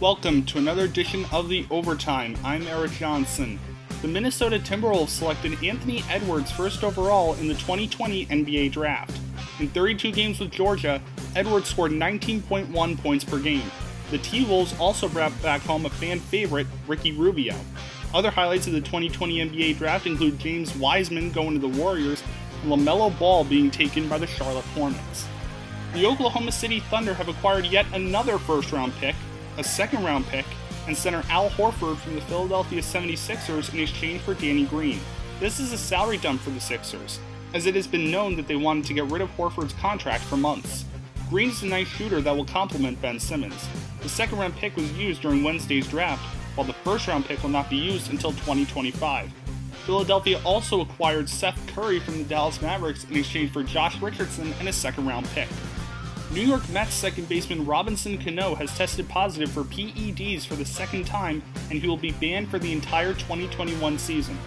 Welcome to another edition of The Overtime. I'm Erik Johnson. The Minnesota Timberwolves selected Anthony Edwards first overall in the 2020 NBA Draft. In 32 games with Georgia, Edwards scored 19.1 points per game. The T Wolves also brought back home a fan favorite, Ricky Rubio. Other highlights of the 2020 NBA draft include James Wiseman going to the Warriors and LaMelo Ball being taken by the Charlotte Hornets. The Oklahoma City Thunder have acquired yet another first round pick, a second round pick, and center Al Horford from the Philadelphia 76ers in exchange for Danny Green. This is a salary dump for the Sixers, as it has been known that they wanted to get rid of Horford's contract for months. Green is a nice shooter that will complement Ben Simmons. The second round pick was used during Wednesday's draft, while the first round pick will not be used until 2025. Philadelphia also acquired Seth Curry from the Dallas Mavericks in exchange for Josh Richardson and a second round pick. New York Mets second baseman Robinson Cano has tested positive for PEDs for the second time and he will be banned for the entire 2021 season.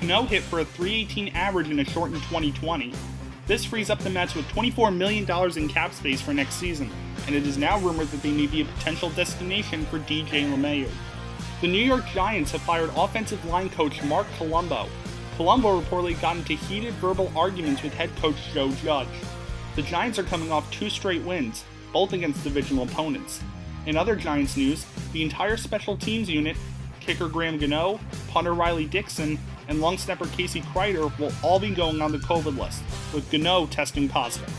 Cano hit for a 318 average in a shortened 2020. This frees up the Mets with $24 million in cap space for next season, and it is now rumored that they may be a potential destination for DJ LeMahieu. The New York Giants have fired offensive line coach Marc Colombo. Colombo reportedly got into heated verbal arguments with head coach Joe Judge. The Giants are coming off two straight wins, both against divisional opponents. In other Giants news, the entire special teams unit, kicker Graham Gano, punter Riley Dixon, and long snapper Casey Kreiter will all be going on the COVID list, with Gano testing positive.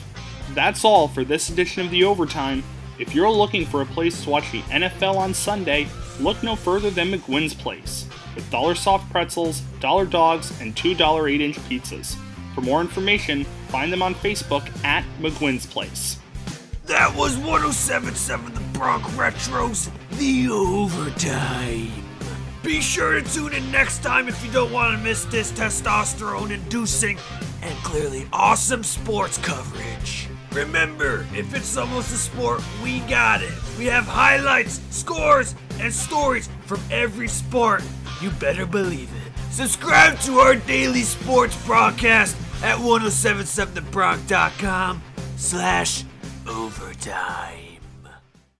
That's all for this edition of the Overtime. If you're looking for a place to watch the NFL on Sunday, look no further than McGuinn's Place, with dollar soft pretzels, dollar dogs, and $2 8 inch pizzas. For more information, find them on Facebook at McGuinn's Place. That was 1077 The Bronx Retros, the overtime. Be sure to tune in next time if you don't want to miss this testosterone inducing and clearly awesome sports coverage. Remember, if it's almost a sport, we got it. We have highlights, scores, and stories from every sport. You better believe it. Subscribe to our daily sports broadcast at 1077thebronx.com slash overtime.